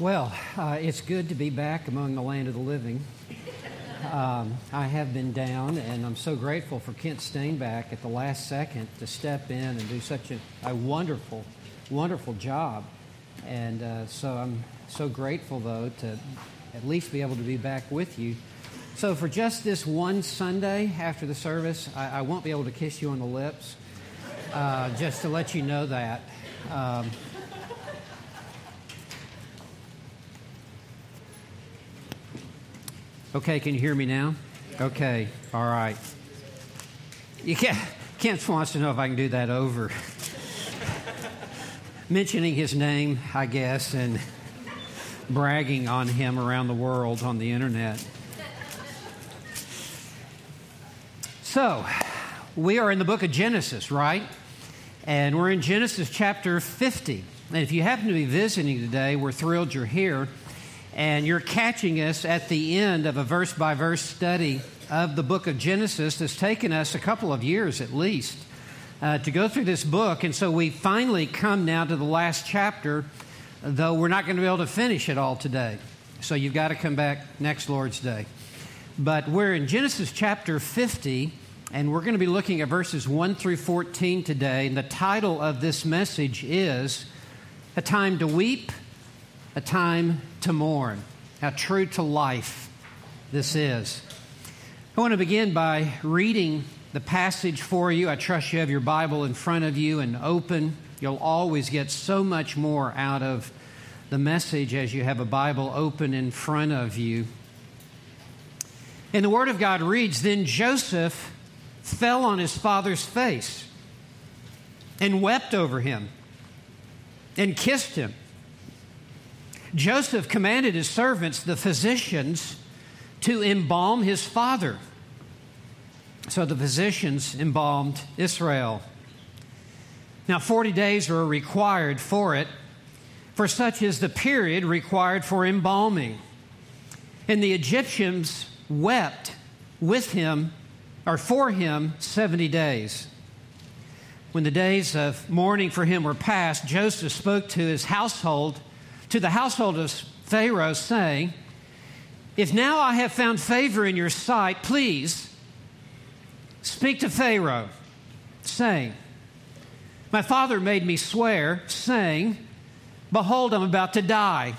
Well, uh, it's good to be back among the land of the living. Um, I have been down, and I'm so grateful for Kent Steinbach at the last second to step in and do such a, a wonderful, wonderful job. And uh, so I'm so grateful, though, to at least be able to be back with you. So, for just this one Sunday after the service, I, I won't be able to kiss you on the lips, uh, just to let you know that. Um, Okay, can you hear me now? Okay, all right. You can't, Kent wants to know if I can do that over. Mentioning his name, I guess, and bragging on him around the world on the internet. So, we are in the book of Genesis, right? And we're in Genesis chapter 50. And if you happen to be visiting today, we're thrilled you're here and you're catching us at the end of a verse by verse study of the book of Genesis that's taken us a couple of years at least uh, to go through this book. And so we finally come now to the last chapter, though we're not going to be able to finish it all today. So you've got to come back next Lord's Day. But we're in Genesis chapter 50, and we're going to be looking at verses 1 through 14 today. And the title of this message is A Time to Weep a time to mourn. How true to life this is. I want to begin by reading the passage for you. I trust you have your Bible in front of you and open. You'll always get so much more out of the message as you have a Bible open in front of you. And the Word of God reads Then Joseph fell on his father's face and wept over him and kissed him. Joseph commanded his servants, the physicians, to embalm his father. So the physicians embalmed Israel. Now, 40 days were required for it, for such is the period required for embalming. And the Egyptians wept with him, or for him, 70 days. When the days of mourning for him were past, Joseph spoke to his household to the household of Pharaoh, saying, If now I have found favor in your sight, please speak to Pharaoh, saying, My father made me swear, saying, Behold, I'm about to die.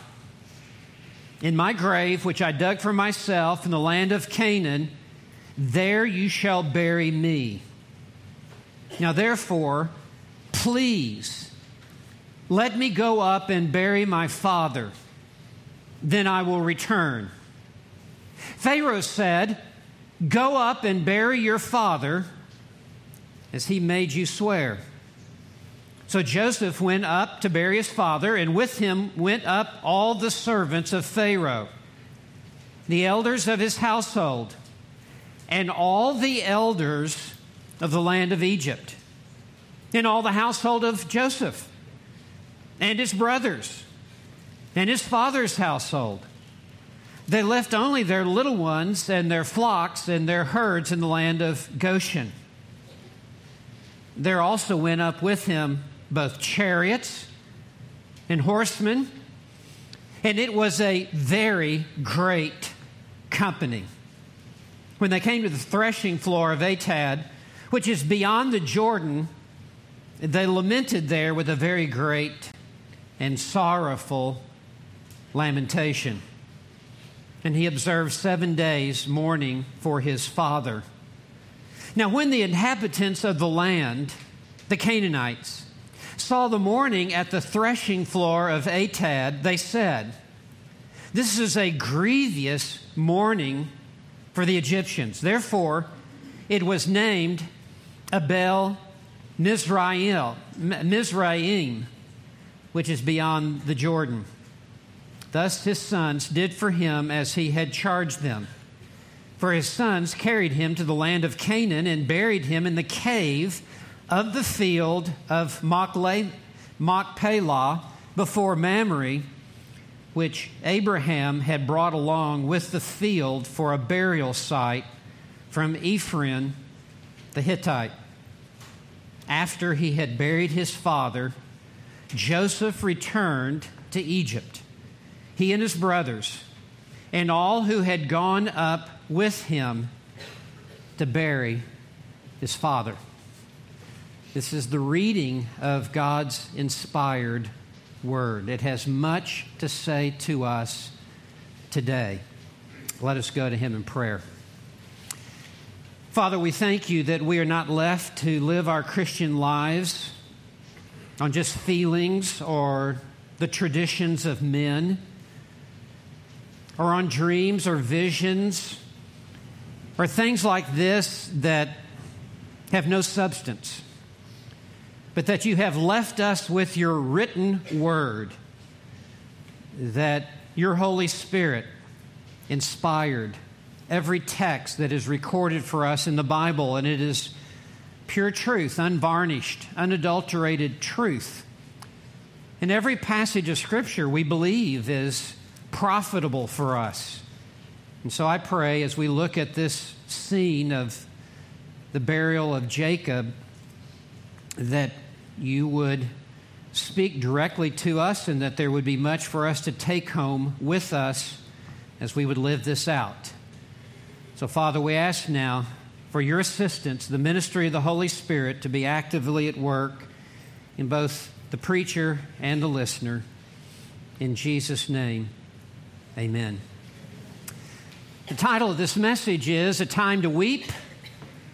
In my grave, which I dug for myself in the land of Canaan, there you shall bury me. Now, therefore, please let me go up and bury my father, then I will return. Pharaoh said, Go up and bury your father as he made you swear. So Joseph went up to bury his father, and with him went up all the servants of Pharaoh, the elders of his household, and all the elders of the land of Egypt, and all the household of Joseph and his brothers and his father's household. They left only their little ones and their flocks and their herds in the land of Goshen. There also went up with him both chariots and horsemen, and it was a very great company. When they came to the threshing floor of Atad, which is beyond the Jordan, they lamented there with a very great and sorrowful lamentation. And he observed seven days mourning for his father. Now, when the inhabitants of the land, the Canaanites, saw the mourning at the threshing floor of Atad, they said, This is a grievous mourning for the Egyptians. Therefore, it was named Abel Mizraim, Mizraim which is beyond the Jordan. Thus his sons did for him as he had charged them. For his sons carried him to the land of Canaan and buried him in the cave of the field of Machpelah before Mamre, which Abraham had brought along with the field for a burial site from Ephron the Hittite. After he had buried his father, Joseph returned to Egypt. he and his brothers, and all who had gone up with him to bury his father. This is the reading of God's inspired word. It has much to say to us today. Let us go to him in prayer. Father, we thank you that we are not left to live our Christian lives on just feelings or the traditions of men or on dreams or visions or things like this that have no substance, but that you have left us with your written word, that your Holy Spirit inspired every text that is recorded for us in the Bible, and it is pure truth, unvarnished, unadulterated truth. And every passage of Scripture we believe is profitable for us. And so I pray as we look at this scene of the burial of Jacob that you would speak directly to us and that there would be much for us to take home with us as we would live this out. So, Father, we ask now for your assistance, the ministry of the Holy Spirit, to be actively at work in both the preacher and the listener. In Jesus' name. Amen. The title of this message is A Time to Weep,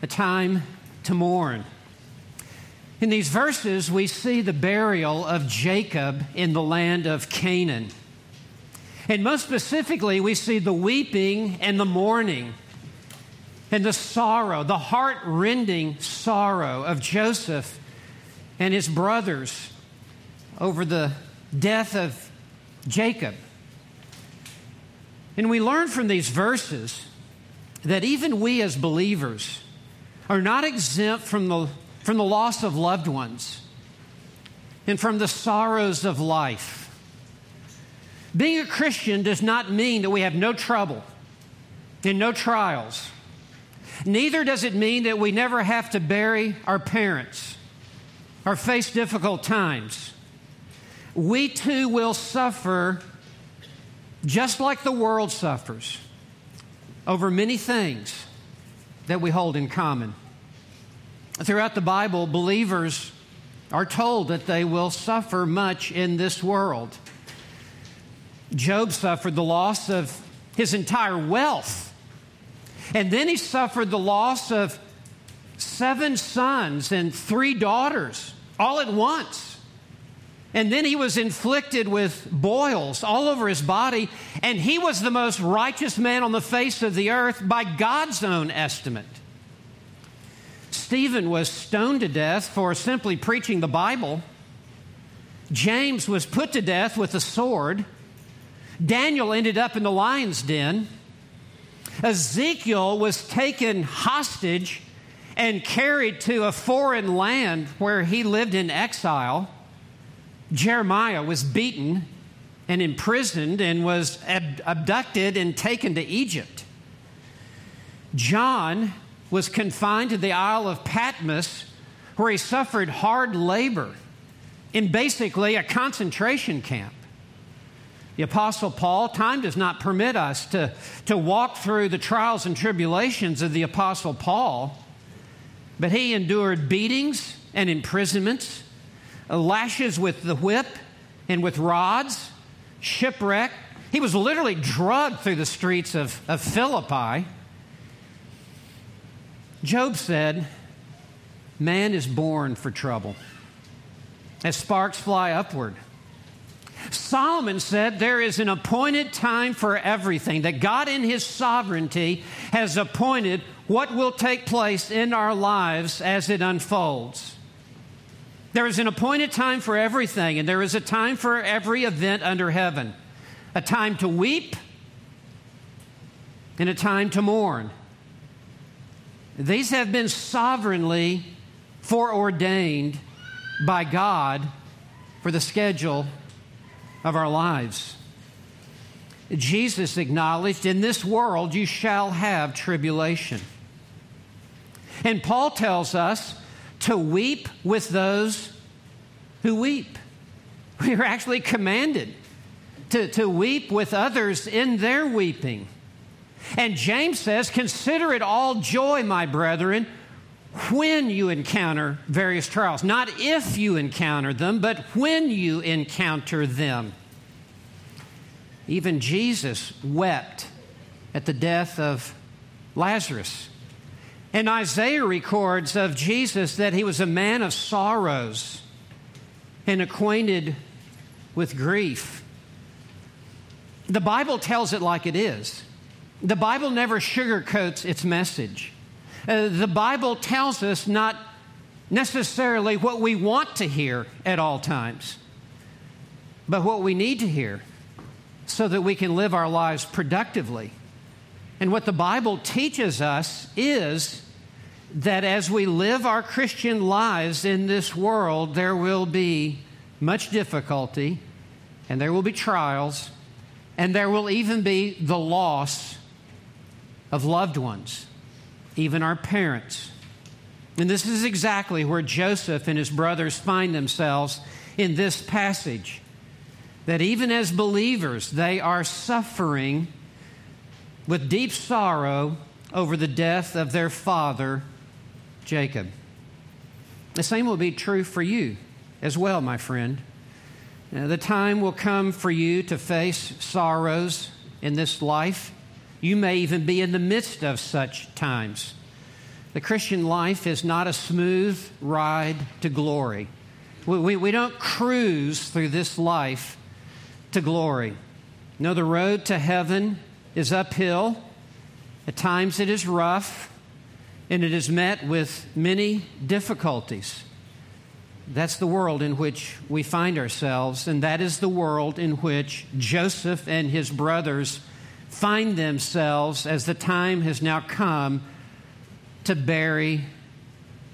A Time to Mourn. In these verses, we see the burial of Jacob in the land of Canaan. And most specifically, we see the weeping and the mourning and the sorrow, the heart rending sorrow of Joseph and his brothers over the death of Jacob. And we learn from these verses that even we as believers are not exempt from the, from the loss of loved ones and from the sorrows of life. Being a Christian does not mean that we have no trouble and no trials. Neither does it mean that we never have to bury our parents or face difficult times. We too will suffer just like the world suffers over many things that we hold in common. Throughout the Bible, believers are told that they will suffer much in this world. Job suffered the loss of his entire wealth, and then he suffered the loss of seven sons and three daughters all at once. And then he was inflicted with boils all over his body, and he was the most righteous man on the face of the earth by God's own estimate. Stephen was stoned to death for simply preaching the Bible. James was put to death with a sword. Daniel ended up in the lion's den. Ezekiel was taken hostage and carried to a foreign land where he lived in exile. Jeremiah was beaten and imprisoned and was ab- abducted and taken to Egypt. John was confined to the Isle of Patmos, where he suffered hard labor in basically a concentration camp. The Apostle Paul, time does not permit us to, to walk through the trials and tribulations of the Apostle Paul, but he endured beatings and imprisonments lashes with the whip and with rods, shipwreck. He was literally drugged through the streets of, of Philippi. Job said, Man is born for trouble. As sparks fly upward. Solomon said there is an appointed time for everything, that God in His sovereignty has appointed what will take place in our lives as it unfolds. There is an appointed time for everything, and there is a time for every event under heaven a time to weep and a time to mourn. These have been sovereignly foreordained by God for the schedule of our lives. Jesus acknowledged, In this world you shall have tribulation. And Paul tells us to weep with those who weep. We are actually commanded to, to weep with others in their weeping. And James says, Consider it all joy, my brethren, when you encounter various trials. Not if you encounter them, but when you encounter them. Even Jesus wept at the death of Lazarus. And Isaiah records of Jesus that he was a man of sorrows and acquainted with grief. The Bible tells it like it is. The Bible never sugarcoats its message. Uh, the Bible tells us not necessarily what we want to hear at all times, but what we need to hear so that we can live our lives productively. And what the Bible teaches us is that as we live our Christian lives in this world, there will be much difficulty, and there will be trials, and there will even be the loss of loved ones, even our parents. And this is exactly where Joseph and his brothers find themselves in this passage. That even as believers, they are suffering with deep sorrow over the death of their father, Jacob. The same will be true for you as well, my friend. Now, the time will come for you to face sorrows in this life you may even be in the midst of such times. The Christian life is not a smooth ride to glory. We, we, we, don't cruise through this life to glory. No, the road to heaven is uphill. At times it is rough, and it is met with many difficulties. That's the world in which we find ourselves, and that is the world in which Joseph and his brothers find themselves as the time has now come to bury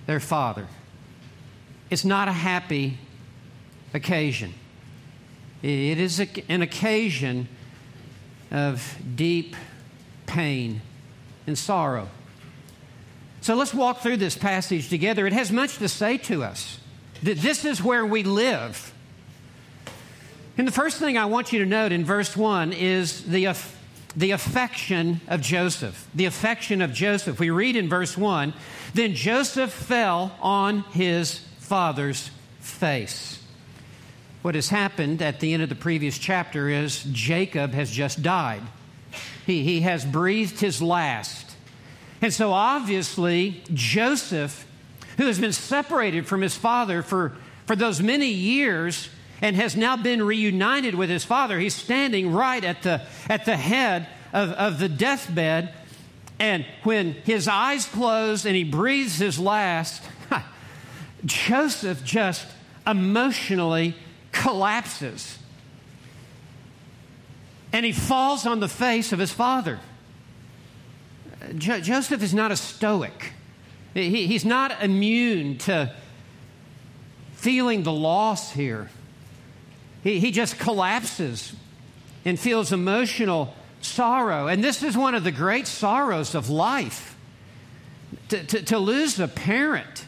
their father. It's not a happy occasion. It is a, an occasion of deep pain and sorrow. So let's walk through this passage together. It has much to say to us. That this is where we live. And the first thing I want you to note in verse 1 is the the affection of Joseph. The affection of Joseph. We read in verse 1 Then Joseph fell on his father's face. What has happened at the end of the previous chapter is Jacob has just died. He, he has breathed his last. And so obviously, Joseph, who has been separated from his father for, for those many years, and has now been reunited with his father. He's standing right at the, at the head of, of the deathbed. And when his eyes close and he breathes his last, Joseph just emotionally collapses. And he falls on the face of his father. Jo- Joseph is not a stoic. He, he's not immune to feeling the loss here. He, he just collapses and feels emotional sorrow. And this is one of the great sorrows of life to, to, to lose a parent.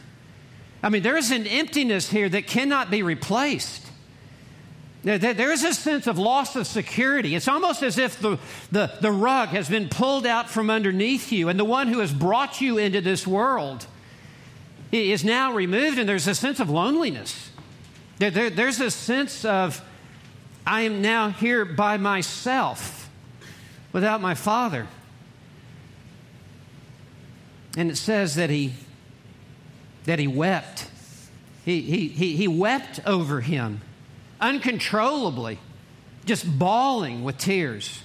I mean, there is an emptiness here that cannot be replaced. There is a sense of loss of security. It's almost as if the, the, the rug has been pulled out from underneath you, and the one who has brought you into this world is now removed, and there's a sense of loneliness. There, there, there's a sense of, I am now here by myself without my father. And it says that he, that he wept. He, he, he, he wept over him uncontrollably, just bawling with tears.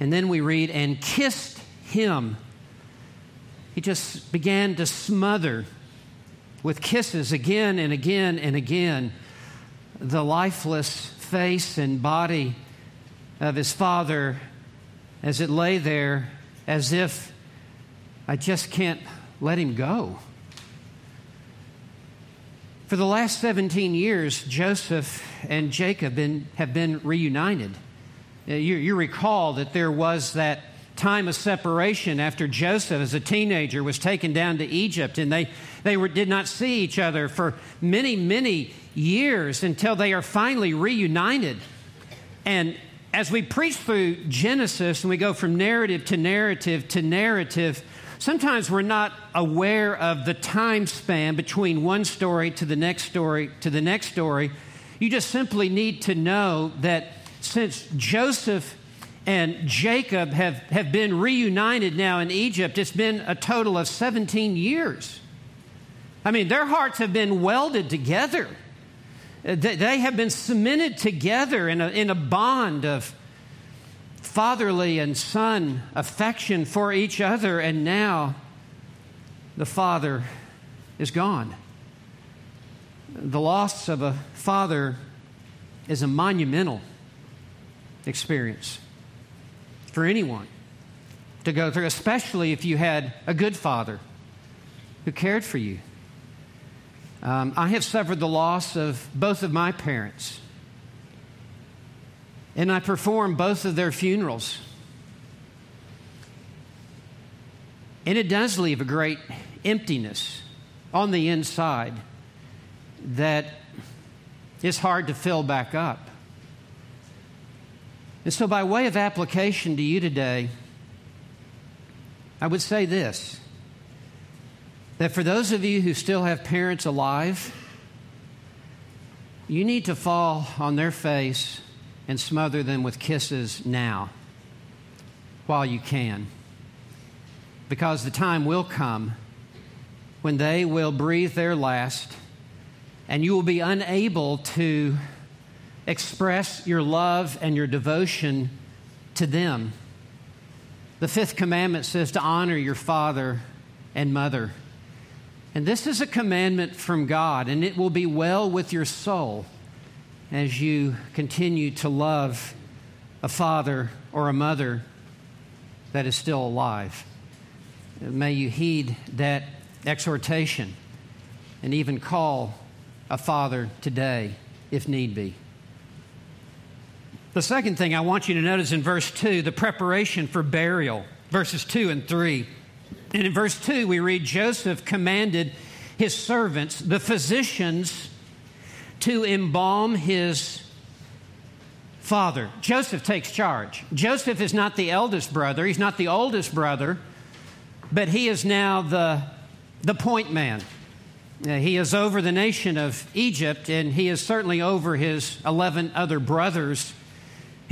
And then we read, and kissed him. He just began to smother with kisses again and again and again the lifeless face and body of his father as it lay there as if I just can't let him go. For the last 17 years, Joseph and Jacob been, have been reunited. Uh, you, you recall that there was that time of separation after Joseph, as a teenager, was taken down to Egypt, and they, they were, did not see each other for many, many years until they are finally reunited. And as we preach through Genesis and we go from narrative to narrative to narrative, sometimes we're not aware of the time span between one story to the next story to the next story. You just simply need to know that since Joseph and Jacob have, have been reunited now in Egypt, it's been a total of 17 years. I mean, their hearts have been welded together. They have been cemented together in a, in a bond of fatherly and son affection for each other, and now the father is gone. The loss of a father is a monumental experience for anyone to go through, especially if you had a good father who cared for you. Um, I have suffered the loss of both of my parents, and I performed both of their funerals. And it does leave a great emptiness on the inside that is hard to fill back up. And so, by way of application to you today, I would say this that for those of you who still have parents alive, you need to fall on their face and smother them with kisses now while you can. Because the time will come when they will breathe their last and you will be unable to express your love and your devotion to them. The fifth commandment says to honor your father and mother. And this is a commandment from God, and it will be well with your soul as you continue to love a father or a mother that is still alive. May you heed that exhortation and even call a father today if need be. The second thing I want you to notice in verse 2 the preparation for burial, verses 2 and 3. And in verse 2, we read Joseph commanded his servants, the physicians, to embalm his father. Joseph takes charge. Joseph is not the eldest brother, he's not the oldest brother, but he is now the, the point man. Uh, he is over the nation of Egypt, and he is certainly over his 11 other brothers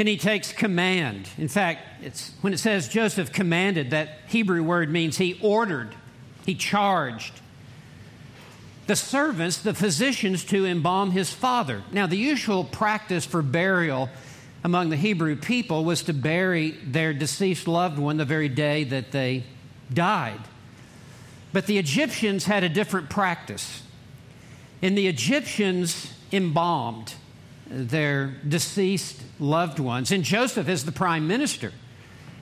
and he takes command. In fact, it's, when it says Joseph commanded, that Hebrew word means he ordered, he charged the servants, the physicians, to embalm his father. Now, the usual practice for burial among the Hebrew people was to bury their deceased loved one the very day that they died. But the Egyptians had a different practice. And the Egyptians embalmed their deceased loved ones. And Joseph is the prime minister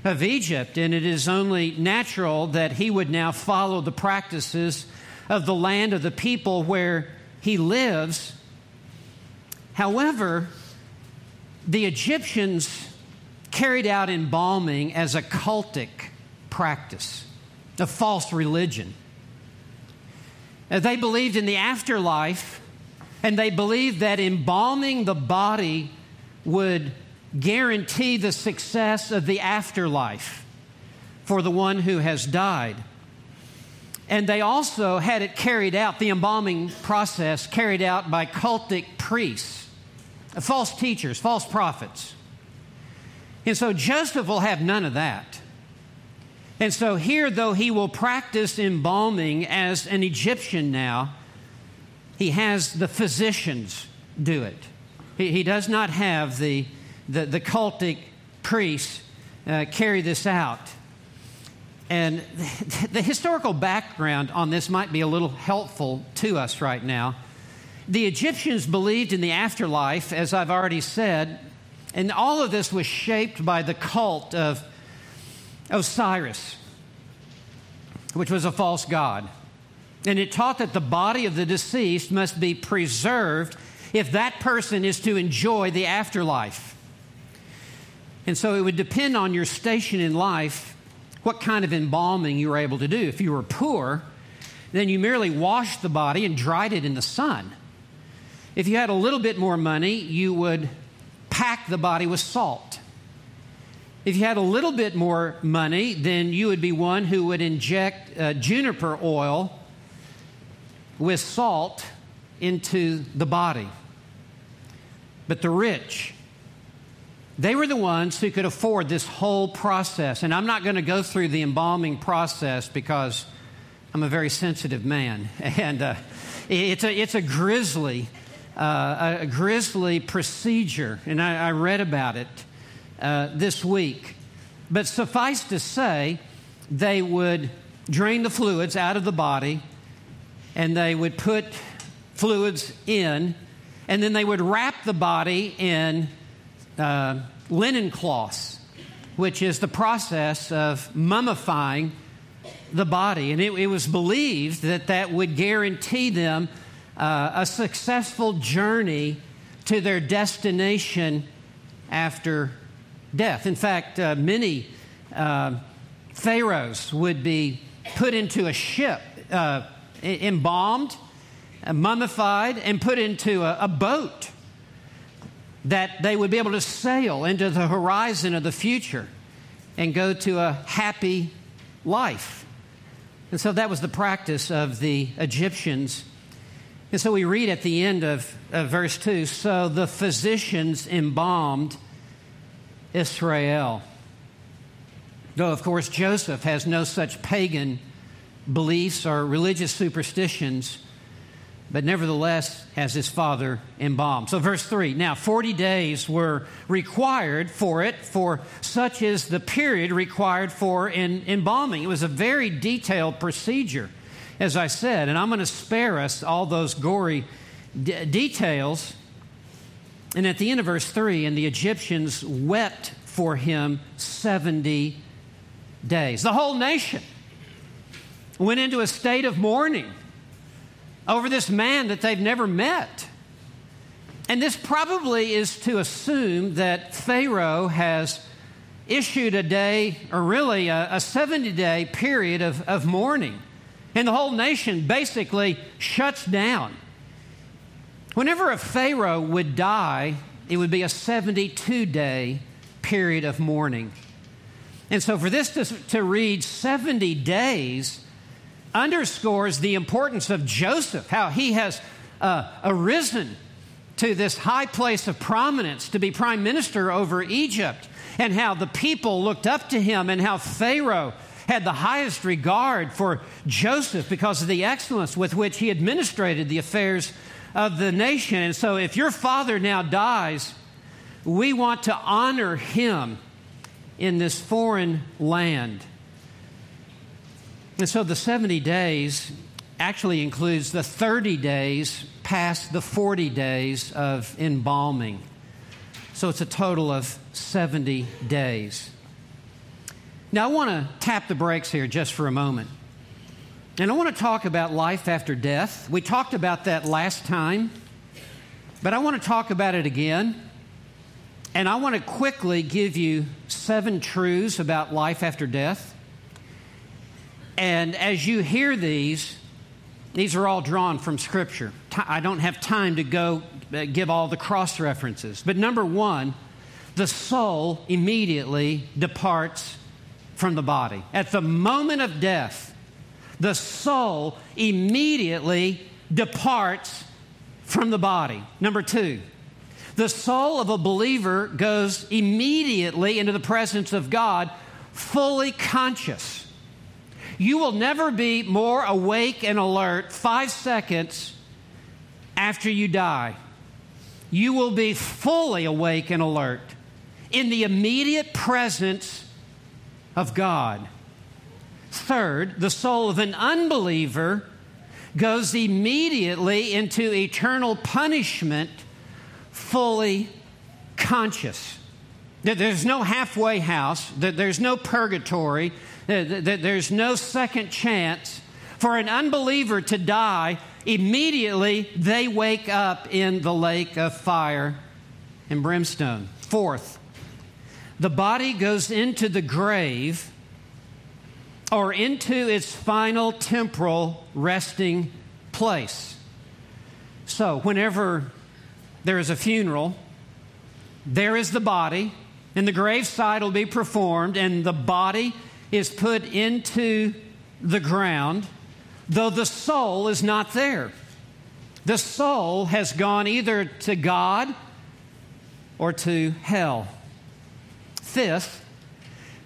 of Egypt, and it is only natural that he would now follow the practices of the land of the people where he lives. However, the Egyptians carried out embalming as a cultic practice, a false religion. They believed in the afterlife and they believed that embalming the body would guarantee the success of the afterlife for the one who has died. And they also had it carried out, the embalming process carried out by cultic priests, false teachers, false prophets. And so Joseph will have none of that. And so here, though he will practice embalming as an Egyptian now, he has the physicians do it. He, he does not have the, the, the cultic priests uh, carry this out. And the, the historical background on this might be a little helpful to us right now. The Egyptians believed in the afterlife, as I've already said, and all of this was shaped by the cult of Osiris, which was a false god. And it taught that the body of the deceased must be preserved if that person is to enjoy the afterlife. And so it would depend on your station in life what kind of embalming you were able to do. If you were poor, then you merely washed the body and dried it in the sun. If you had a little bit more money, you would pack the body with salt. If you had a little bit more money, then you would be one who would inject uh, juniper oil with salt into the body. But the rich, they were the ones who could afford this whole process. And I'm not going to go through the embalming process because I'm a very sensitive man. And uh, it's, a, it's a grisly, uh, a grisly procedure. And I, I read about it uh, this week. But suffice to say, they would drain the fluids out of the body and they would put fluids in, and then they would wrap the body in uh, linen cloths, which is the process of mummifying the body. And it, it was believed that that would guarantee them uh, a successful journey to their destination after death. In fact, uh, many uh, pharaohs would be put into a ship, uh, embalmed, uh, mummified, and put into a, a boat that they would be able to sail into the horizon of the future and go to a happy life. And so that was the practice of the Egyptians. And so we read at the end of, of verse 2 so the physicians embalmed Israel. Though, of course, Joseph has no such pagan beliefs or religious superstitions, but nevertheless has his father embalmed. So, verse 3 now 40 days were required for it, for such is the period required for in, embalming. It was a very detailed procedure, as I said, and I'm going to spare us all those gory d- details and at the end of verse 3, and the Egyptians wept for him 70 days. The whole nation went into a state of mourning over this man that they've never met. And this probably is to assume that Pharaoh has issued a day, or really a, a 70 day period of, of mourning. And the whole nation basically shuts down. Whenever a Pharaoh would die, it would be a 72 day period of mourning. And so for this to, to read 70 days underscores the importance of Joseph, how he has uh, arisen to this high place of prominence to be prime minister over Egypt, and how the people looked up to him, and how Pharaoh had the highest regard for Joseph because of the excellence with which he administrated the affairs of the nation. And so, if your father now dies, we want to honor him in this foreign land. And so, the 70 days actually includes the 30 days past the 40 days of embalming. So, it's a total of 70 days. Now, I want to tap the brakes here just for a moment. And I want to talk about life after death. We talked about that last time, but I want to talk about it again. And I want to quickly give you seven truths about life after death. And as you hear these, these are all drawn from Scripture. I don't have time to go uh, give all the cross references. But number one, the soul immediately departs from the body. At the moment of death, the soul immediately departs from the body. Number two, the soul of a believer goes immediately into the presence of God, fully conscious. You will never be more awake and alert five seconds after you die. You will be fully awake and alert in the immediate presence of God. Third, the soul of an unbeliever goes immediately into eternal punishment, fully conscious. There's no halfway house, there's no purgatory, there's no second chance. For an unbeliever to die, immediately they wake up in the lake of fire and brimstone. Fourth, the body goes into the grave or into its final temporal resting place. So, whenever there is a funeral, there is the body, and the graveside will be performed, and the body is put into the ground, though the soul is not there. The soul has gone either to God or to hell. Fifth,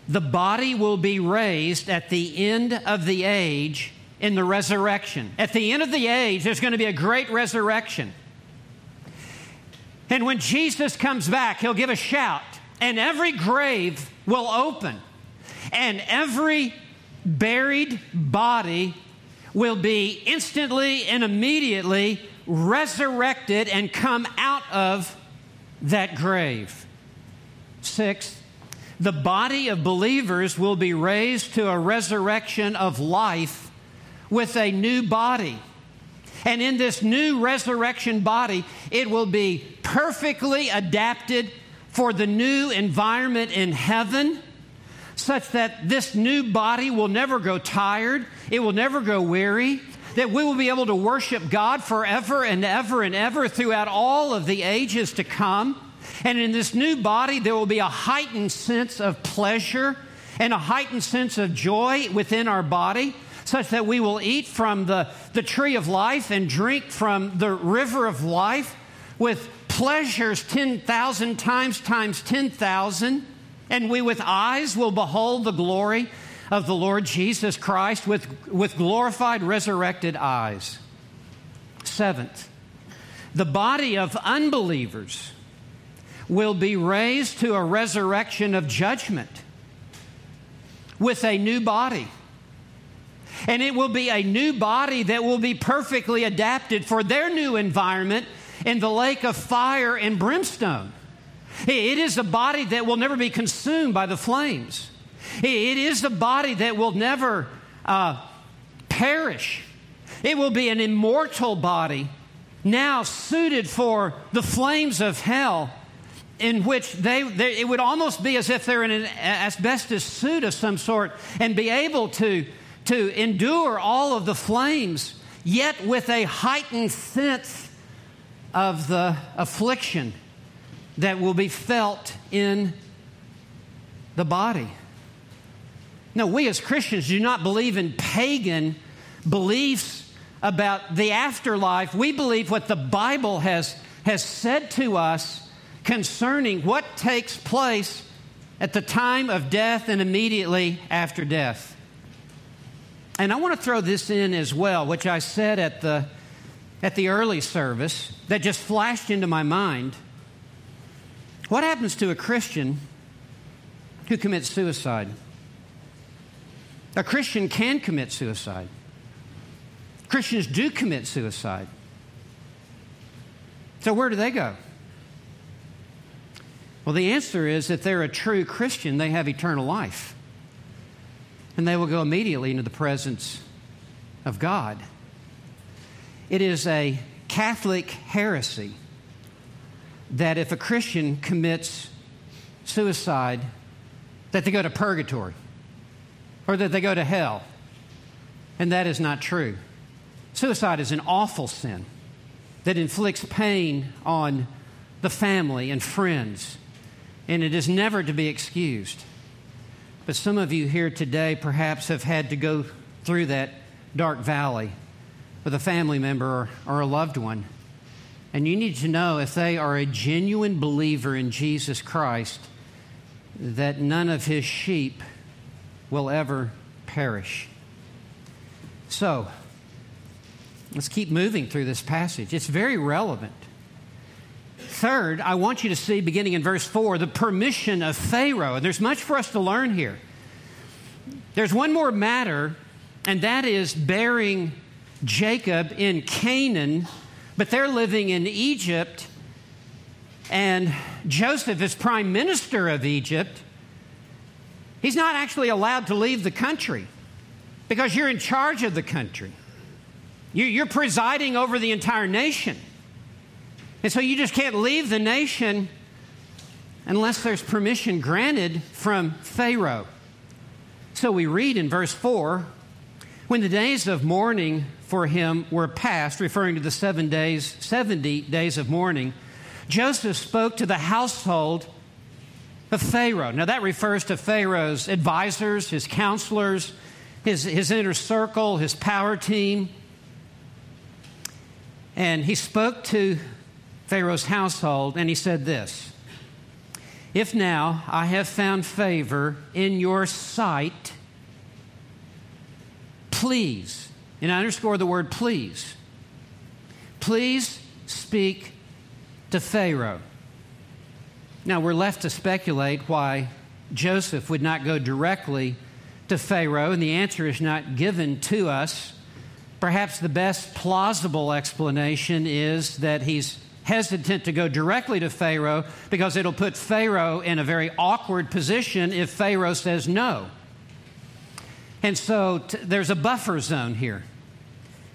the body will be raised at the end of the age in the resurrection. At the end of the age, there's going to be a great resurrection. And when Jesus comes back, he'll give a shout, and every grave will open, and every buried body will be instantly and immediately resurrected and come out of that grave. Sixth, the body of believers will be raised to a resurrection of life with a new body. And in this new resurrection body, it will be perfectly adapted for the new environment in heaven, such that this new body will never grow tired, it will never grow weary, that we will be able to worship God forever and ever and ever throughout all of the ages to come. And in this new body, there will be a heightened sense of pleasure and a heightened sense of joy within our body, such that we will eat from the, the tree of life and drink from the river of life with pleasures 10,000 times times 10,000. And we with eyes will behold the glory of the Lord Jesus Christ with, with glorified, resurrected eyes. Seventh, the body of unbelievers will be raised to a resurrection of judgment with a new body. And it will be a new body that will be perfectly adapted for their new environment in the lake of fire and brimstone. It is a body that will never be consumed by the flames. It is a body that will never uh, perish. It will be an immortal body, now suited for the flames of hell, in which they, they it would almost be as if they're in an asbestos suit of some sort and be able to, to endure all of the flames, yet with a heightened sense of the affliction that will be felt in the body. No, we as Christians do not believe in pagan beliefs about the afterlife. We believe what the Bible has, has said to us concerning what takes place at the time of death and immediately after death. And I want to throw this in as well, which I said at the, at the early service that just flashed into my mind. What happens to a Christian who commits suicide? A Christian can commit suicide. Christians do commit suicide. So, where do they go? Well, the answer is if they're a true Christian, they have eternal life. And they will go immediately into the presence of God. It is a Catholic heresy that if a Christian commits suicide, that they go to purgatory or that they go to hell. And that is not true. Suicide is an awful sin that inflicts pain on the family and friends, and it is never to be excused. But some of you here today perhaps have had to go through that dark valley with a family member or, or a loved one. And you need to know if they are a genuine believer in Jesus Christ, that none of his sheep will ever perish. So, let's keep moving through this passage. It's very relevant. Third, I want you to see, beginning in verse 4, the permission of Pharaoh. And there's much for us to learn here. There's one more matter, and that is bearing Jacob in Canaan, but they're living in Egypt, and Joseph is prime minister of Egypt. He's not actually allowed to leave the country because you're in charge of the country. You're presiding over the entire nation. And so you just can't leave the nation unless there's permission granted from Pharaoh. So we read in verse 4 when the days of mourning for him were past, referring to the seven days, 70 days of mourning, Joseph spoke to the household of Pharaoh. Now, that refers to Pharaoh's advisors, his counselors, his, his inner circle, his power team. And he spoke to Pharaoh's household and he said this If now I have found favor in your sight, please, and I underscore the word please, please speak to Pharaoh. Now we're left to speculate why Joseph would not go directly to Pharaoh, and the answer is not given to us. Perhaps the best plausible explanation is that he's hesitant to go directly to Pharaoh because it'll put Pharaoh in a very awkward position if Pharaoh says no. And so t- there's a buffer zone here.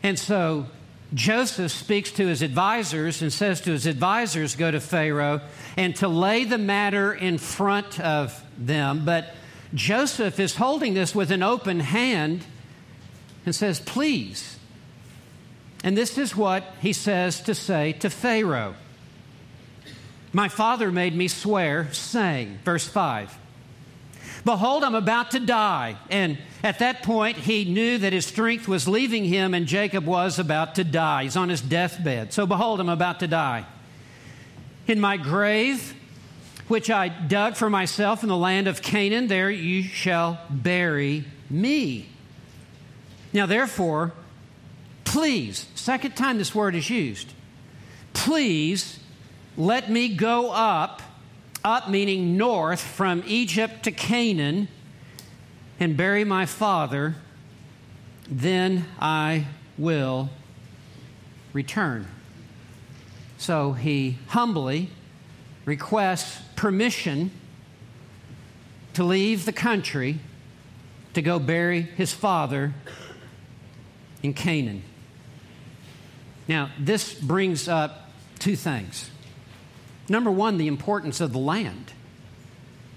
And so Joseph speaks to his advisors and says to his advisors, Go to Pharaoh, and to lay the matter in front of them. But Joseph is holding this with an open hand and says, Please. And this is what he says to say to Pharaoh My father made me swear, saying, verse 5, Behold, I'm about to die. And at that point, he knew that his strength was leaving him, and Jacob was about to die. He's on his deathbed. So, behold, I'm about to die. In my grave, which I dug for myself in the land of Canaan, there you shall bury me. Now, therefore, please, second time this word is used, please let me go up, up meaning north from Egypt to Canaan, and bury my father, then I will return. So he humbly requests permission to leave the country to go bury his father in Canaan. Now, this brings up two things. Number one, the importance of the land,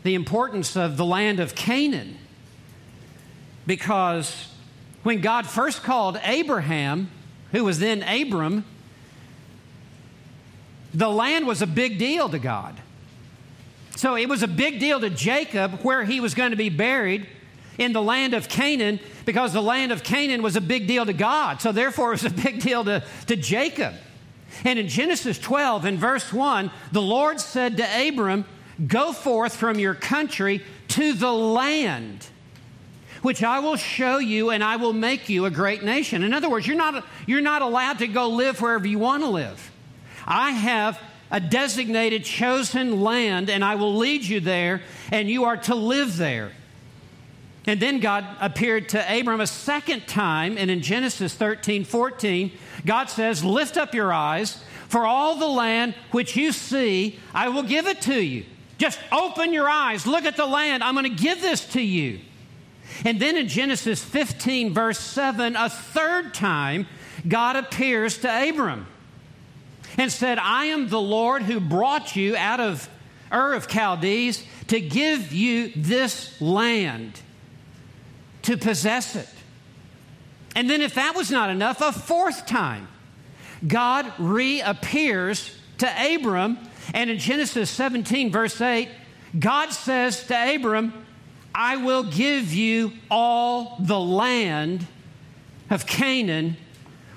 the importance of the land of Canaan. Because when God first called Abraham, who was then Abram, the land was a big deal to God. So it was a big deal to Jacob where he was going to be buried in the land of Canaan because the land of Canaan was a big deal to God. So therefore, it was a big deal to, to Jacob. And in Genesis 12, in verse 1, the Lord said to Abram, Go forth from your country to the land which I will show you, and I will make you a great nation. In other words, you're not, you're not allowed to go live wherever you want to live. I have a designated, chosen land, and I will lead you there, and you are to live there. And then God appeared to Abram a second time, and in Genesis 13 14, God says, Lift up your eyes, for all the land which you see, I will give it to you. Just open your eyes, look at the land, I'm going to give this to you. And then in Genesis 15, verse 7, a third time, God appears to Abram and said, I am the Lord who brought you out of Ur of Chaldees to give you this land to possess it. And then, if that was not enough, a fourth time, God reappears to Abram. And in Genesis 17, verse 8, God says to Abram, I will give you all the land of Canaan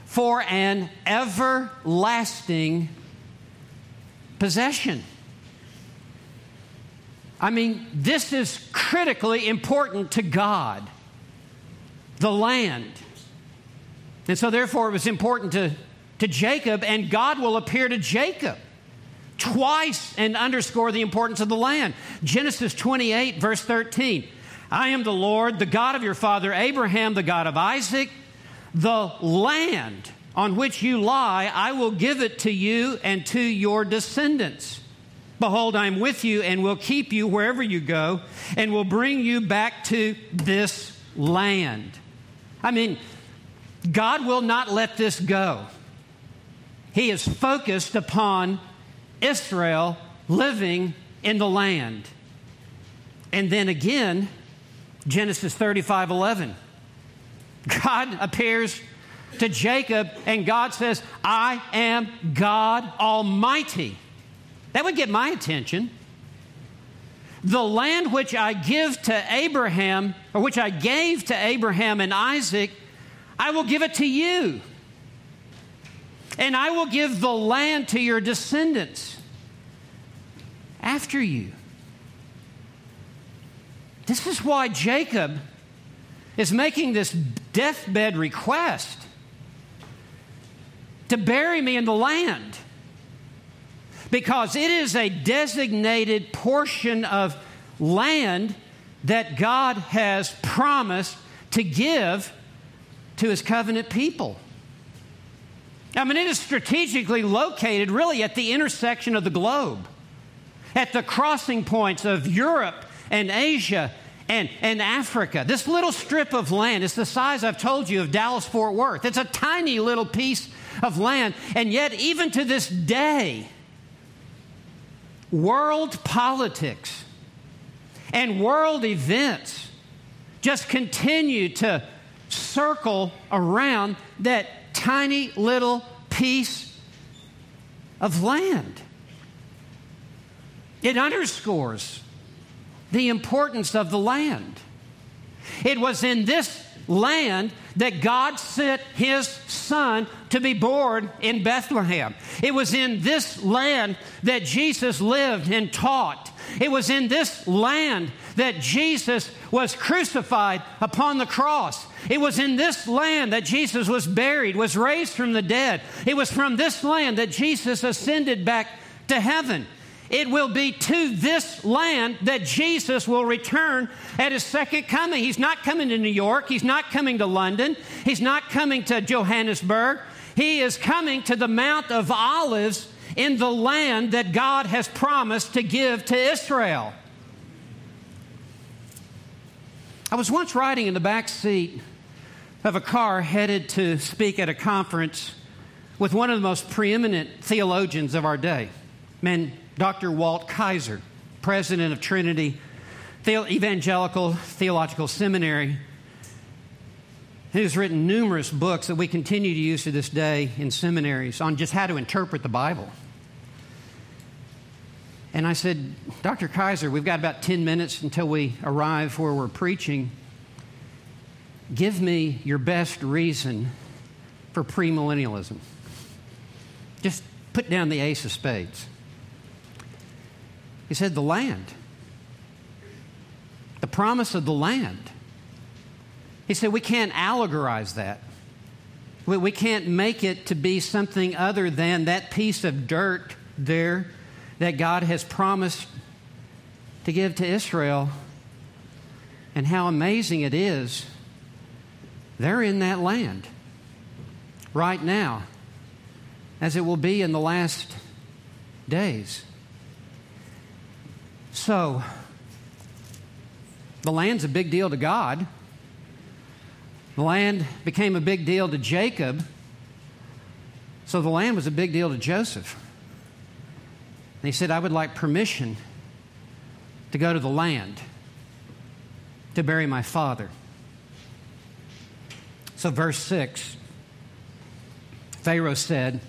for an everlasting possession. I mean, this is critically important to God the land. And so, therefore, it was important to, to Jacob, and God will appear to Jacob twice and underscore the importance of the land. Genesis 28, verse 13 I am the Lord, the God of your father Abraham, the God of Isaac. The land on which you lie, I will give it to you and to your descendants. Behold, I am with you and will keep you wherever you go and will bring you back to this land. I mean, God will not let this go. He is focused upon Israel living in the land. And then again, Genesis 35 11. God appears to Jacob, and God says, I am God Almighty. That would get my attention. The land which I give to Abraham, or which I gave to Abraham and Isaac, I will give it to you. And I will give the land to your descendants after you. This is why Jacob is making this deathbed request to bury me in the land because it is a designated portion of land that God has promised to give to his covenant people. I mean, it is strategically located really at the intersection of the globe, at the crossing points of Europe and Asia and, and Africa. This little strip of land is the size, I've told you, of Dallas Fort Worth. It's a tiny little piece of land. And yet, even to this day, world politics and world events just continue to circle around that tiny little piece of land. It underscores the importance of the land. It was in this land that God sent his son to be born in Bethlehem. It was in this land that Jesus lived and taught. It was in this land that Jesus was crucified upon the cross. It was in this land that Jesus was buried, was raised from the dead. It was from this land that Jesus ascended back to heaven. It will be to this land that Jesus will return at his second coming. He's not coming to New York. He's not coming to London. He's not coming to Johannesburg. He is coming to the Mount of Olives in the land that God has promised to give to Israel. I was once riding in the back seat of a car headed to speak at a conference with one of the most preeminent theologians of our day. Man, Dr. Walt Kaiser, president of Trinity Evangelical Theological Seminary, who's written numerous books that we continue to use to this day in seminaries on just how to interpret the Bible. And I said, Dr. Kaiser, we've got about 10 minutes until we arrive where we're preaching. Give me your best reason for premillennialism. Just put down the ace of spades. He said, The land. The promise of the land. He said, We can't allegorize that. We, we can't make it to be something other than that piece of dirt there that God has promised to give to Israel. And how amazing it is. They're in that land right now, as it will be in the last days. So, the land's a big deal to God. The land became a big deal to Jacob. So the land was a big deal to Joseph. And he said, I would like permission to go to the land to bury my father. So, verse 6 Pharaoh said,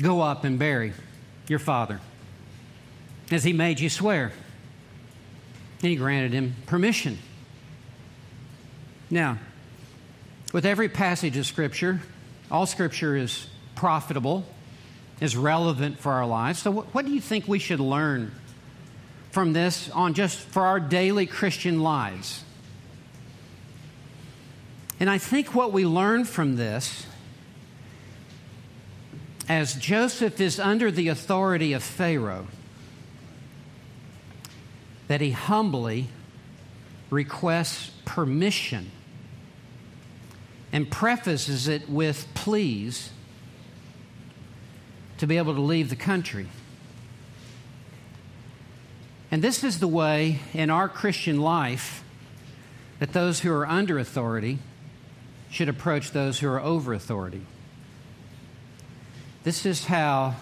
Go up and bury your father as he made you swear. And he granted him permission. Now, with every passage of Scripture, all Scripture is profitable, is relevant for our lives. So, what do you think we should learn from this on just for our daily Christian lives? And I think what we learn from this, as Joseph is under the authority of Pharaoh, that he humbly requests permission and prefaces it with please to be able to leave the country. And this is the way in our Christian life that those who are under authority should approach those who are over authority. This is how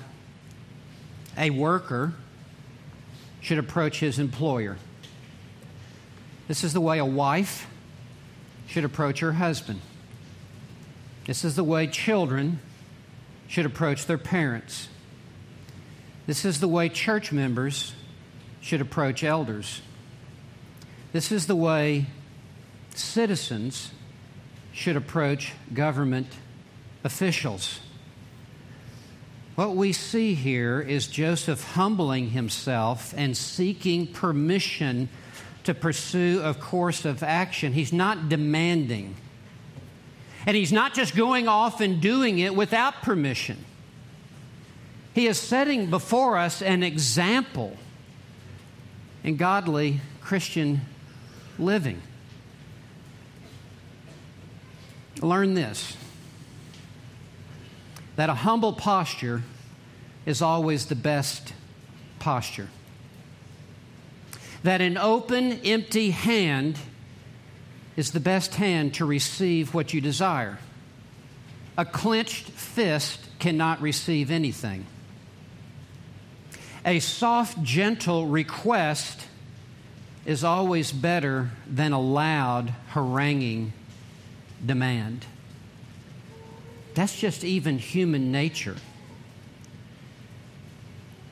a worker should approach his employer. This is the way a wife should approach her husband. This is the way children should approach their parents. This is the way church members should approach elders. This is the way citizens should approach government officials. What we see here is Joseph humbling himself and seeking permission to pursue a course of action. He's not demanding. And he's not just going off and doing it without permission. He is setting before us an example in godly Christian living. Learn this that a humble posture is always the best posture. That an open, empty hand is the best hand to receive what you desire. A clenched fist cannot receive anything. A soft, gentle request is always better than a loud, haranguing demand. That's just even human nature.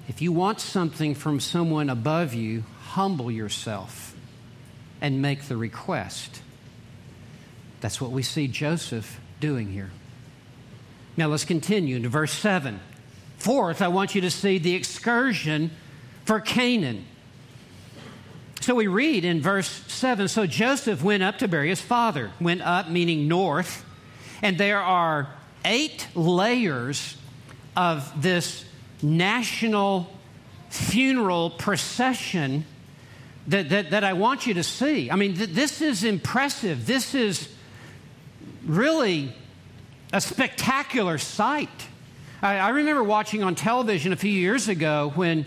If you want something from someone above you, humble yourself and make the request. That's what we see Joseph doing here. Now let's continue into verse 7. Fourth, I want you to see the excursion for Canaan. So we read in verse 7 So Joseph went up to bury his father, went up meaning north, and there are eight layers of this national funeral procession that, that, that I want you to see. I mean, th- this is impressive. This is really a spectacular sight. I, I remember watching on television a few years ago when,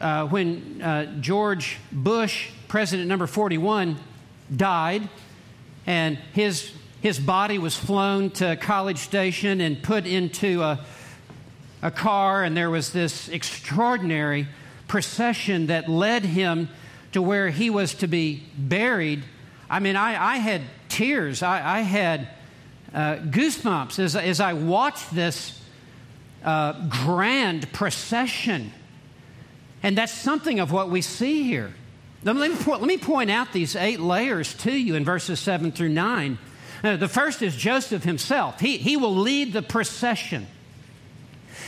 uh, when uh, George Bush, president number 41, died, and his, his body was flown to College Station and put into a, a car, and there was this extraordinary procession that led him to where he was to be buried. I mean, I, I had tears, I, I had uh, goosebumps as, as I watched this uh, grand procession. And that's something of what we see here. Let me, point, let me point out these eight layers to you in verses 7 through 9. Uh, the first is Joseph himself, he, he will lead the procession.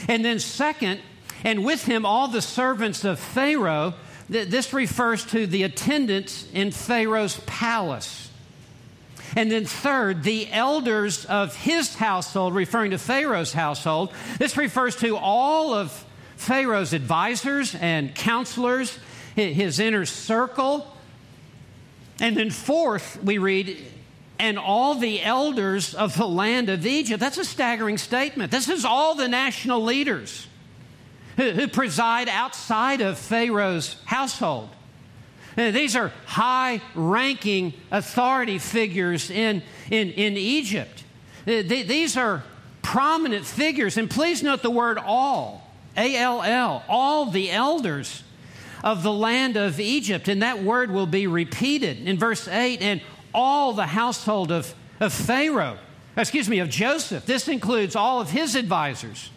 And then, second, and with him all the servants of Pharaoh. Th- this refers to the attendants in Pharaoh's palace. And then, third, the elders of his household, referring to Pharaoh's household. This refers to all of Pharaoh's advisors and counselors, his inner circle. And then, fourth, we read, and all the elders of the land of Egypt. That's a staggering statement. This is all the national leaders who, who preside outside of Pharaoh's household. Uh, these are high ranking authority figures in, in, in Egypt. Uh, these are prominent figures. And please note the word all, A L L, all the elders of the land of Egypt. And that word will be repeated in verse 8 and all the household of, of Pharaoh, excuse me, of Joseph. This includes all of his advisors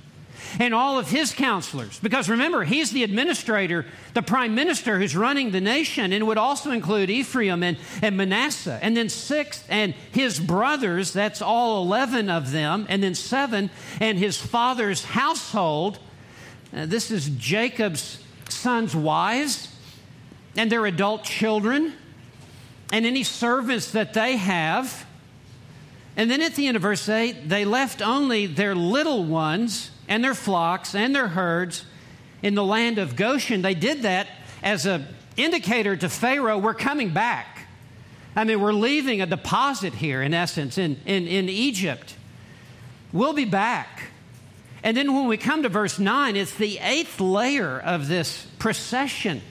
and all of his counselors. Because remember, he's the administrator, the prime minister who's running the nation, and would also include Ephraim and, and Manasseh. And then sixth, and his brothers, that's all 11 of them. And then seven, and his father's household. Uh, this is Jacob's sons' wives and their adult children, and any servants that they have. And then at the end of verse 8, they left only their little ones and their flocks and their herds in the land of Goshen. They did that as an indicator to Pharaoh, we're coming back. I mean, we're leaving a deposit here, in essence, in, in, in Egypt. We'll be back. And then when we come to verse 9, it's the eighth layer of this procession.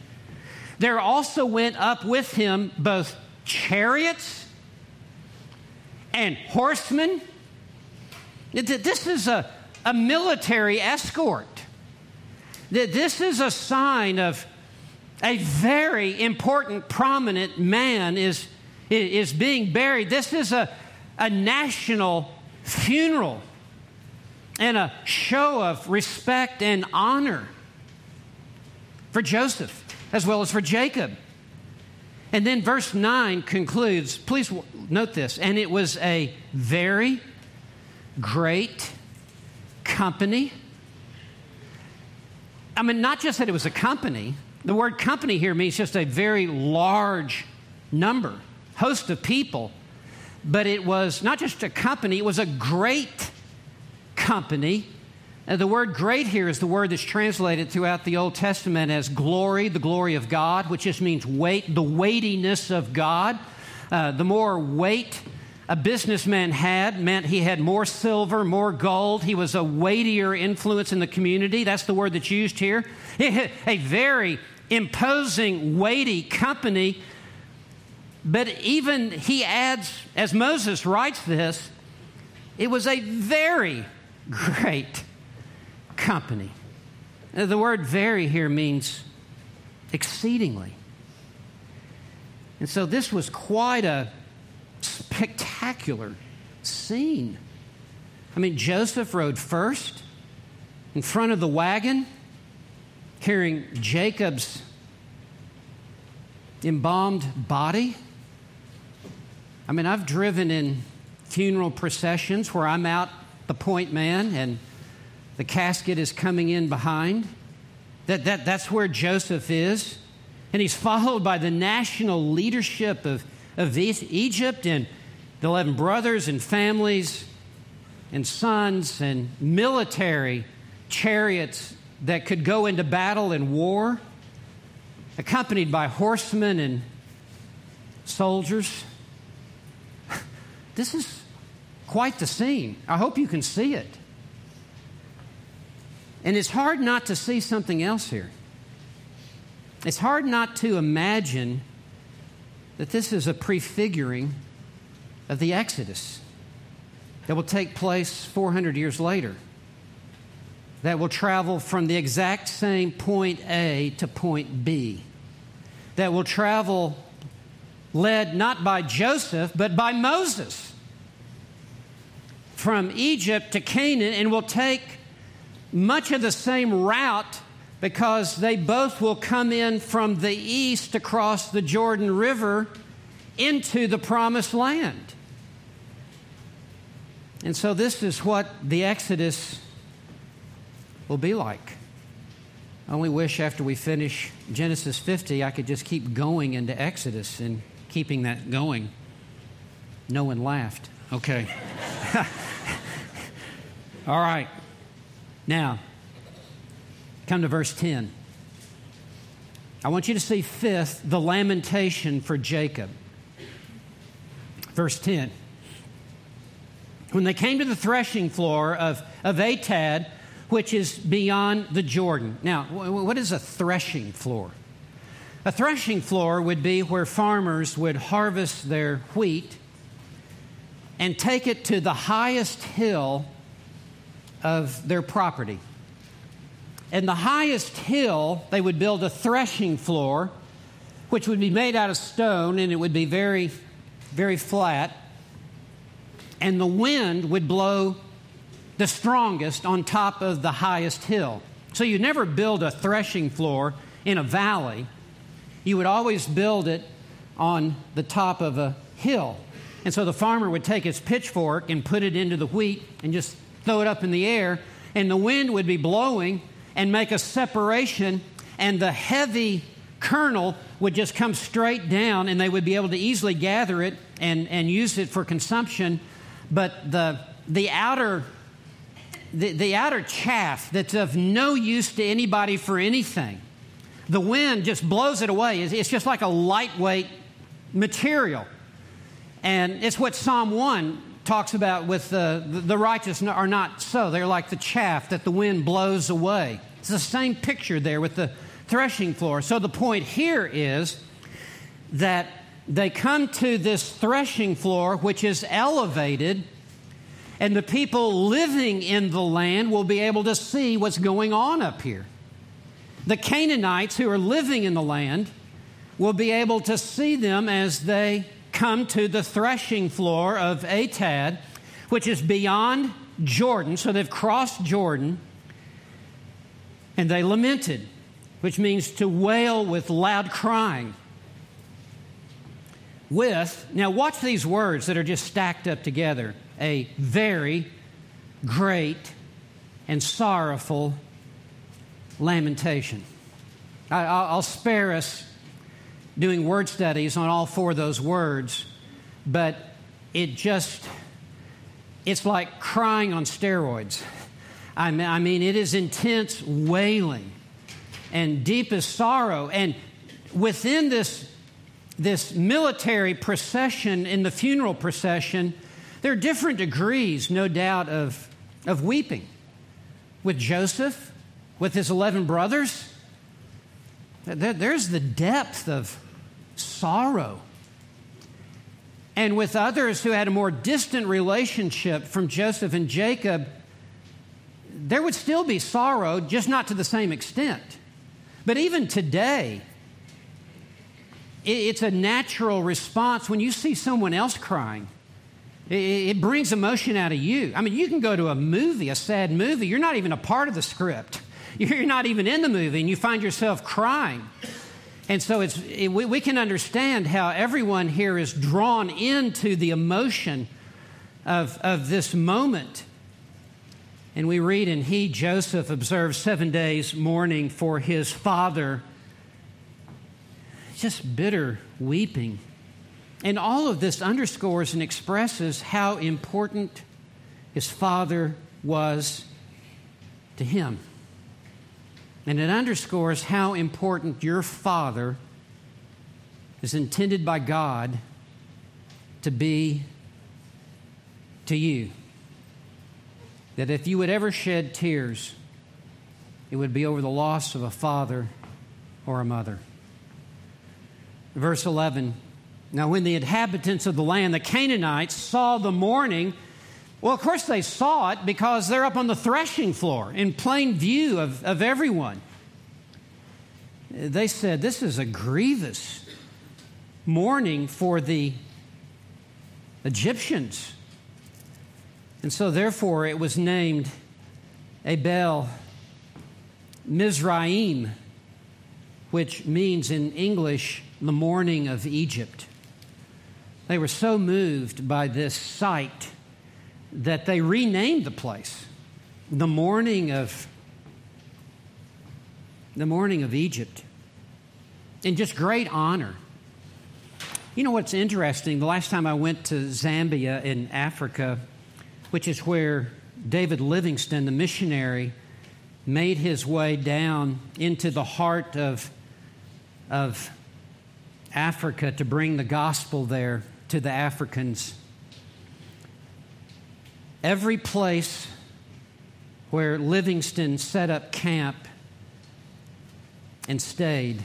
There also went up with him both chariots and horsemen. This is a, a military escort. This is a sign of a very important, prominent man is, is being buried. This is a, a national funeral and a show of respect and honor. for Joseph as well as for Jacob. And then verse 9 concludes, please note this, and it was a very great company. I mean, not just that it was a company, the word company here means just a very large number, host of people. But it was not just a company, it was a great company uh, the word great here is the word that's translated throughout the Old Testament as glory, the glory of God, which just means weight, the weightiness of God. Uh, the more weight a businessman had meant he had more silver, more gold. He was a weightier influence in the community. That's the word that's used here. A very imposing, weighty company. But even he adds, as Moses writes this, it was a very great company. The word very here means exceedingly. And so this was quite a spectacular scene. I mean, Joseph rode first in front of the wagon, carrying Jacob's embalmed body. I mean, I've driven in funeral processions where I'm out the point man and the casket is coming in behind. That, that, that's where Joseph is. And he's followed by the national leadership of, of Egypt and the 11 brothers and families and sons and military chariots that could go into battle and war, accompanied by horsemen and soldiers. This is quite the scene. I hope you can see it. And it's hard not to see something else here. It's hard not to imagine that this is a prefiguring of the Exodus that will take place 400 years later, that will travel from the exact same point A to point B, that will travel led not by Joseph, but by Moses from Egypt to Canaan and will take much of the same route because they both will come in from the east across the Jordan River into the promised land. And so, this is what the Exodus will be like. I only wish after we finish Genesis 50, I could just keep going into Exodus and keeping that going. No one laughed. Okay. All right. Now, come to verse 10. I want you to see fifth, the lamentation for Jacob. Verse 10. When they came to the threshing floor of, of Atad, which is beyond the Jordan. Now, what is a threshing floor? A threshing floor would be where farmers would harvest their wheat and take it to the highest hill of their property. And the highest hill, they would build a threshing floor, which would be made out of stone and it would be very, very flat. And the wind would blow the strongest on top of the highest hill. So you never build a threshing floor in a valley. You would always build it on the top of a hill. And so the farmer would take his pitchfork and put it into the wheat and just throw it up in the air, and the wind would be blowing and make a separation, and the heavy kernel would just come straight down, and they would be able to easily gather it and, and use it for consumption. But the, the outer the, the outer chaff that's of no use to anybody for anything, the wind just blows it away. It's, it's just like a lightweight material. And it's what Psalm 1 talks about with the, the righteous are not so. They're like the chaff that the wind blows away. It's the same picture there with the threshing floor. So the point here is that they come to this threshing floor, which is elevated, and the people living in the land will be able to see what's going on up here. The Canaanites who are living in the land will be able to see them as they come to the threshing floor of Atad, which is beyond Jordan. So they've crossed Jordan and they lamented. which means to wail with loud crying. With, now watch these words that are just stacked up together a very great and sorrowful lamentation. I, will spare us doing word studies on all four of those words, but it just, it's like crying on steroids. I mean, I mean, it is intense wailing and deepest sorrow. And within this, this military procession, in the funeral procession, there are different degrees, no doubt, of, of weeping. With Joseph, with his 11 brothers, there, there's the depth of sorrow. And with others who had a more distant relationship from Joseph and Jacob, there would still be sorrow, just not to the same extent. But even today, it's a natural response when you see someone else crying. It brings emotion out of you. I mean, you can go to a movie, a sad movie, you're not even a part of the script. You're not even in the movie, and you find yourself crying. And so it's, it, we, we can understand how everyone here is drawn into the emotion of, of this moment. And we read, and he, Joseph, observed seven days mourning for his father. Just bitter weeping. And all of this underscores and expresses how important his father was to him. And it underscores how important your Father is intended by God to be to you. That if you would ever shed tears, it would be over the loss of a father or a mother. Verse 11 Now, when the inhabitants of the land, the Canaanites, saw the mourning, well, of course, they saw it because they're up on the threshing floor in plain view of, of everyone. They said, This is a grievous mourning for the Egyptians. And so, therefore, it was named Abel Mizraim, which means in English, the mourning of Egypt. They were so moved by this sight that they renamed the place the mourning of the mourning of Egypt in just great honor. You know what's interesting? The last time I went to Zambia in Africa, which is where David Livingstone, the missionary, made his way down into the heart of, of Africa to bring the gospel there to the Africans Every place where Livingstone set up camp and stayed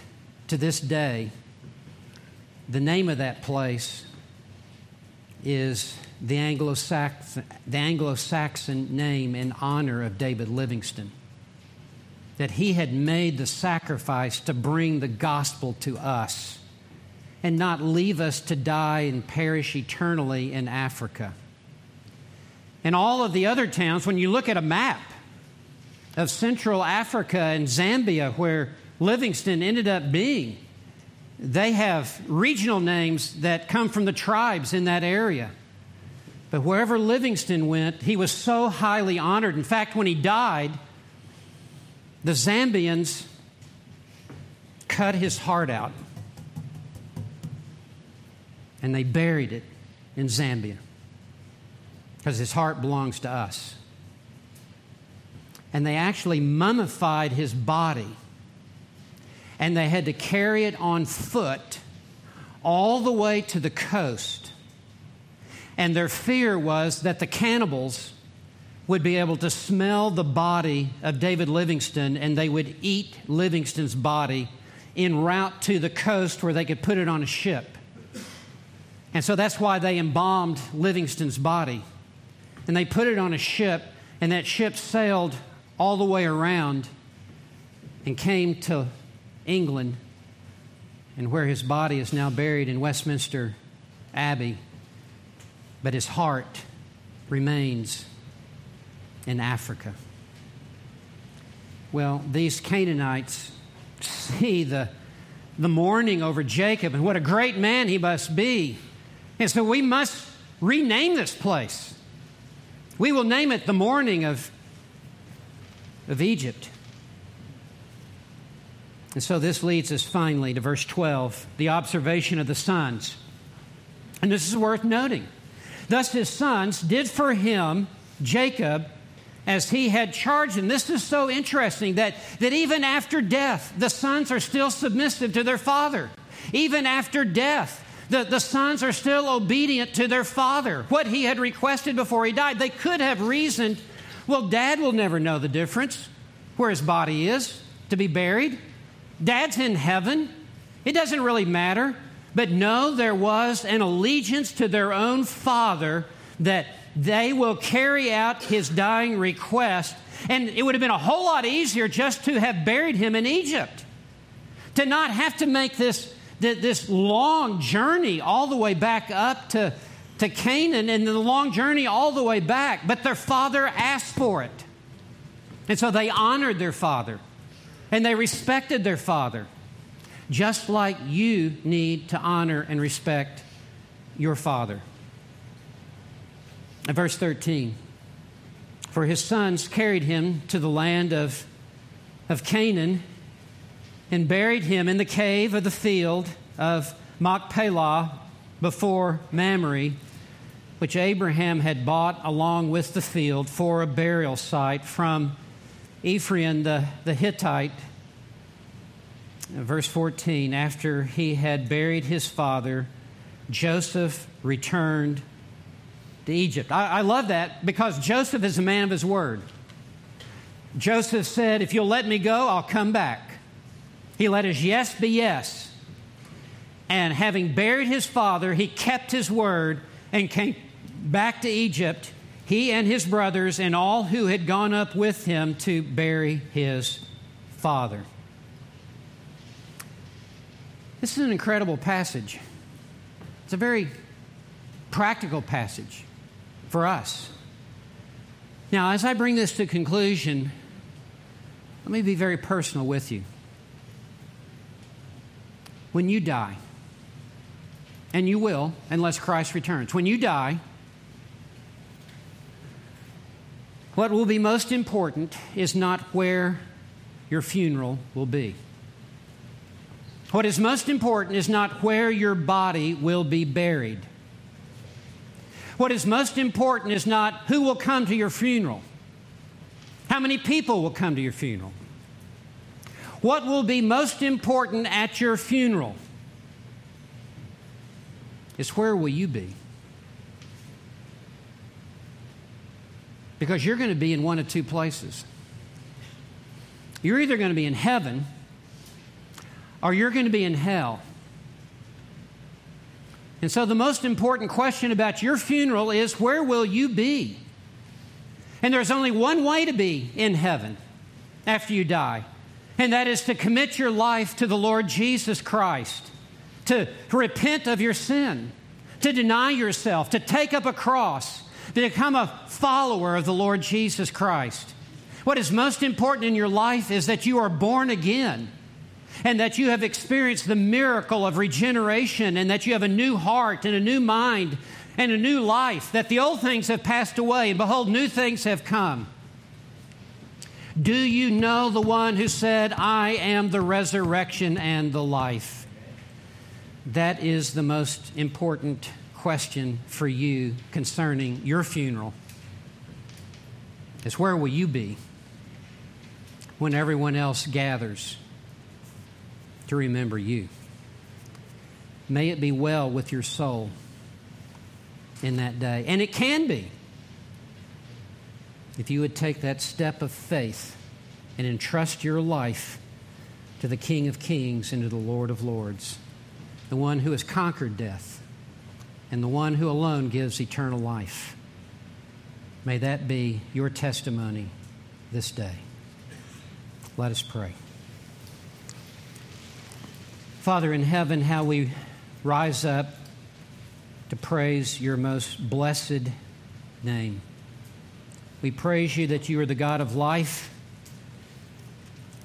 to this day, the name of that place is the Anglo-Saxon, name in honor of David Livingstone. That he had made the sacrifice to bring the gospel to us and not leave us to die and perish eternally in Africa. And all of the other towns, when you look at a map of Central Africa and Zambia, where Livingstone ended up being, they have regional names that come from the tribes in that area. But wherever Livingstone went, he was so highly honored. In fact, when he died, the Zambians cut his heart out and they buried it in Zambia because his heart belongs to us. And they actually mummified his body. And they had to carry it on foot all the way to the coast. And their fear was that the cannibals would be able to smell the body of David Livingstone and they would eat Livingstone's body en route to the coast where they could put it on a ship. And so that's why they embalmed Livingstone's body. And they put it on a ship, and that ship sailed all the way around and came to England, and where his body is now buried in Westminster Abbey. But his heart remains in Africa. Well, these Canaanites see the, the mourning over Jacob and what a great man he must be. And so we must rename this place. We will name it the mourning of, of Egypt. And so this leads us finally to verse 12, the observation of the sons. And this is worth noting. Thus his sons did for him, Jacob, as he had charged him. This is so interesting that, that even after death, the sons are still submissive to their father. Even after death, the, the sons are still obedient to their father. What he had requested before he died, they could have reasoned, well, dad will never know the difference where his body is to be buried. Dad's in heaven. It doesn't really matter. But no, there was an allegiance to their own father that they will carry out his dying request. And it would have been a whole lot easier just to have buried him in Egypt, to not have to make this, this long journey all the way back up to, to Canaan and the long journey all the way back. But their father asked for it. And so they honored their father and they respected their father, just like you need to honor and respect your father. Verse 13 For his sons carried him to the land of, of Canaan and buried him in the cave of the field of Machpelah before Mamre, which Abraham had bought along with the field for a burial site from Ephron the, the Hittite. Verse 14 After he had buried his father, Joseph returned to Egypt. I, I love that because Joseph is a man of his word. Joseph said, If you'll let me go, I'll come back. He let his yes be yes. And having buried his father, he kept his word and came back to Egypt, he and his brothers and all who had gone up with him to bury his father. This is an incredible passage. It's a very practical passage for us. Now, as I bring this to conclusion, let me be very personal with you. When you die, and you will, unless Christ returns, when you die, what will be most important is not where your funeral will be. What is most important is not where your body will be buried. What is most important is not who will come to your funeral, how many people will come to your funeral. What will be most important at your funeral is where will you be? Because you're going to be in one of two places. You're either going to be in heaven or you're going to be in hell. And so, the most important question about your funeral is where will you be? And there's only one way to be in heaven after you die, and that is to commit your life to the Lord Jesus Christ, to repent of your sin, to deny yourself, to take up a cross, to become a follower of the Lord Jesus Christ. What is most important in your life is that you are born again and that you have experienced the miracle of regeneration and that you have a new heart and a new mind and a new life, that the old things have passed away and behold, new things have come. Do you know the one who said, I am the resurrection and the life? That is the most important question for you concerning your funeral. Is where will you be when everyone else gathers? to remember you. May it be well with your soul in that day. And it can be if you would take that step of faith and entrust your life to the King of Kings and to the Lord of Lords, the one who has conquered death and the one who alone gives eternal life. May that be your testimony this day. Let us pray. Father in heaven, how we rise up to praise your most blessed name. We praise you that you are the God of life,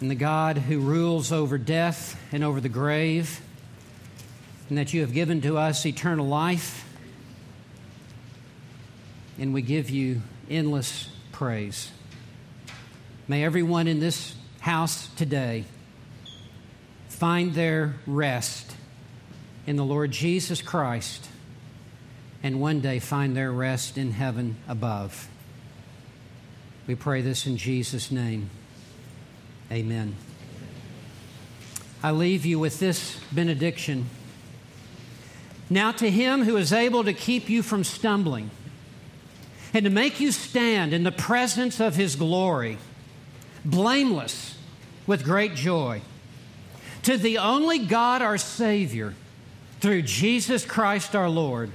and the God who rules over death and over the grave, and that you have given to us eternal life. And we give you endless praise. May everyone in this house today find their rest in the Lord Jesus Christ and one day find their rest in heaven above. We pray this in Jesus' name. Amen. I leave you with this benediction. Now, to him who is able to keep you from stumbling and to make you stand in the presence of his glory, blameless with great joy, to the only God our Savior, through Jesus Christ our Lord,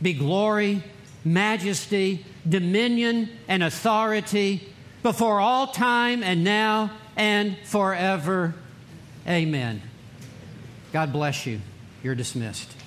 be glory, majesty, dominion, and authority before all time and now and forever. Amen. God bless you. You're dismissed.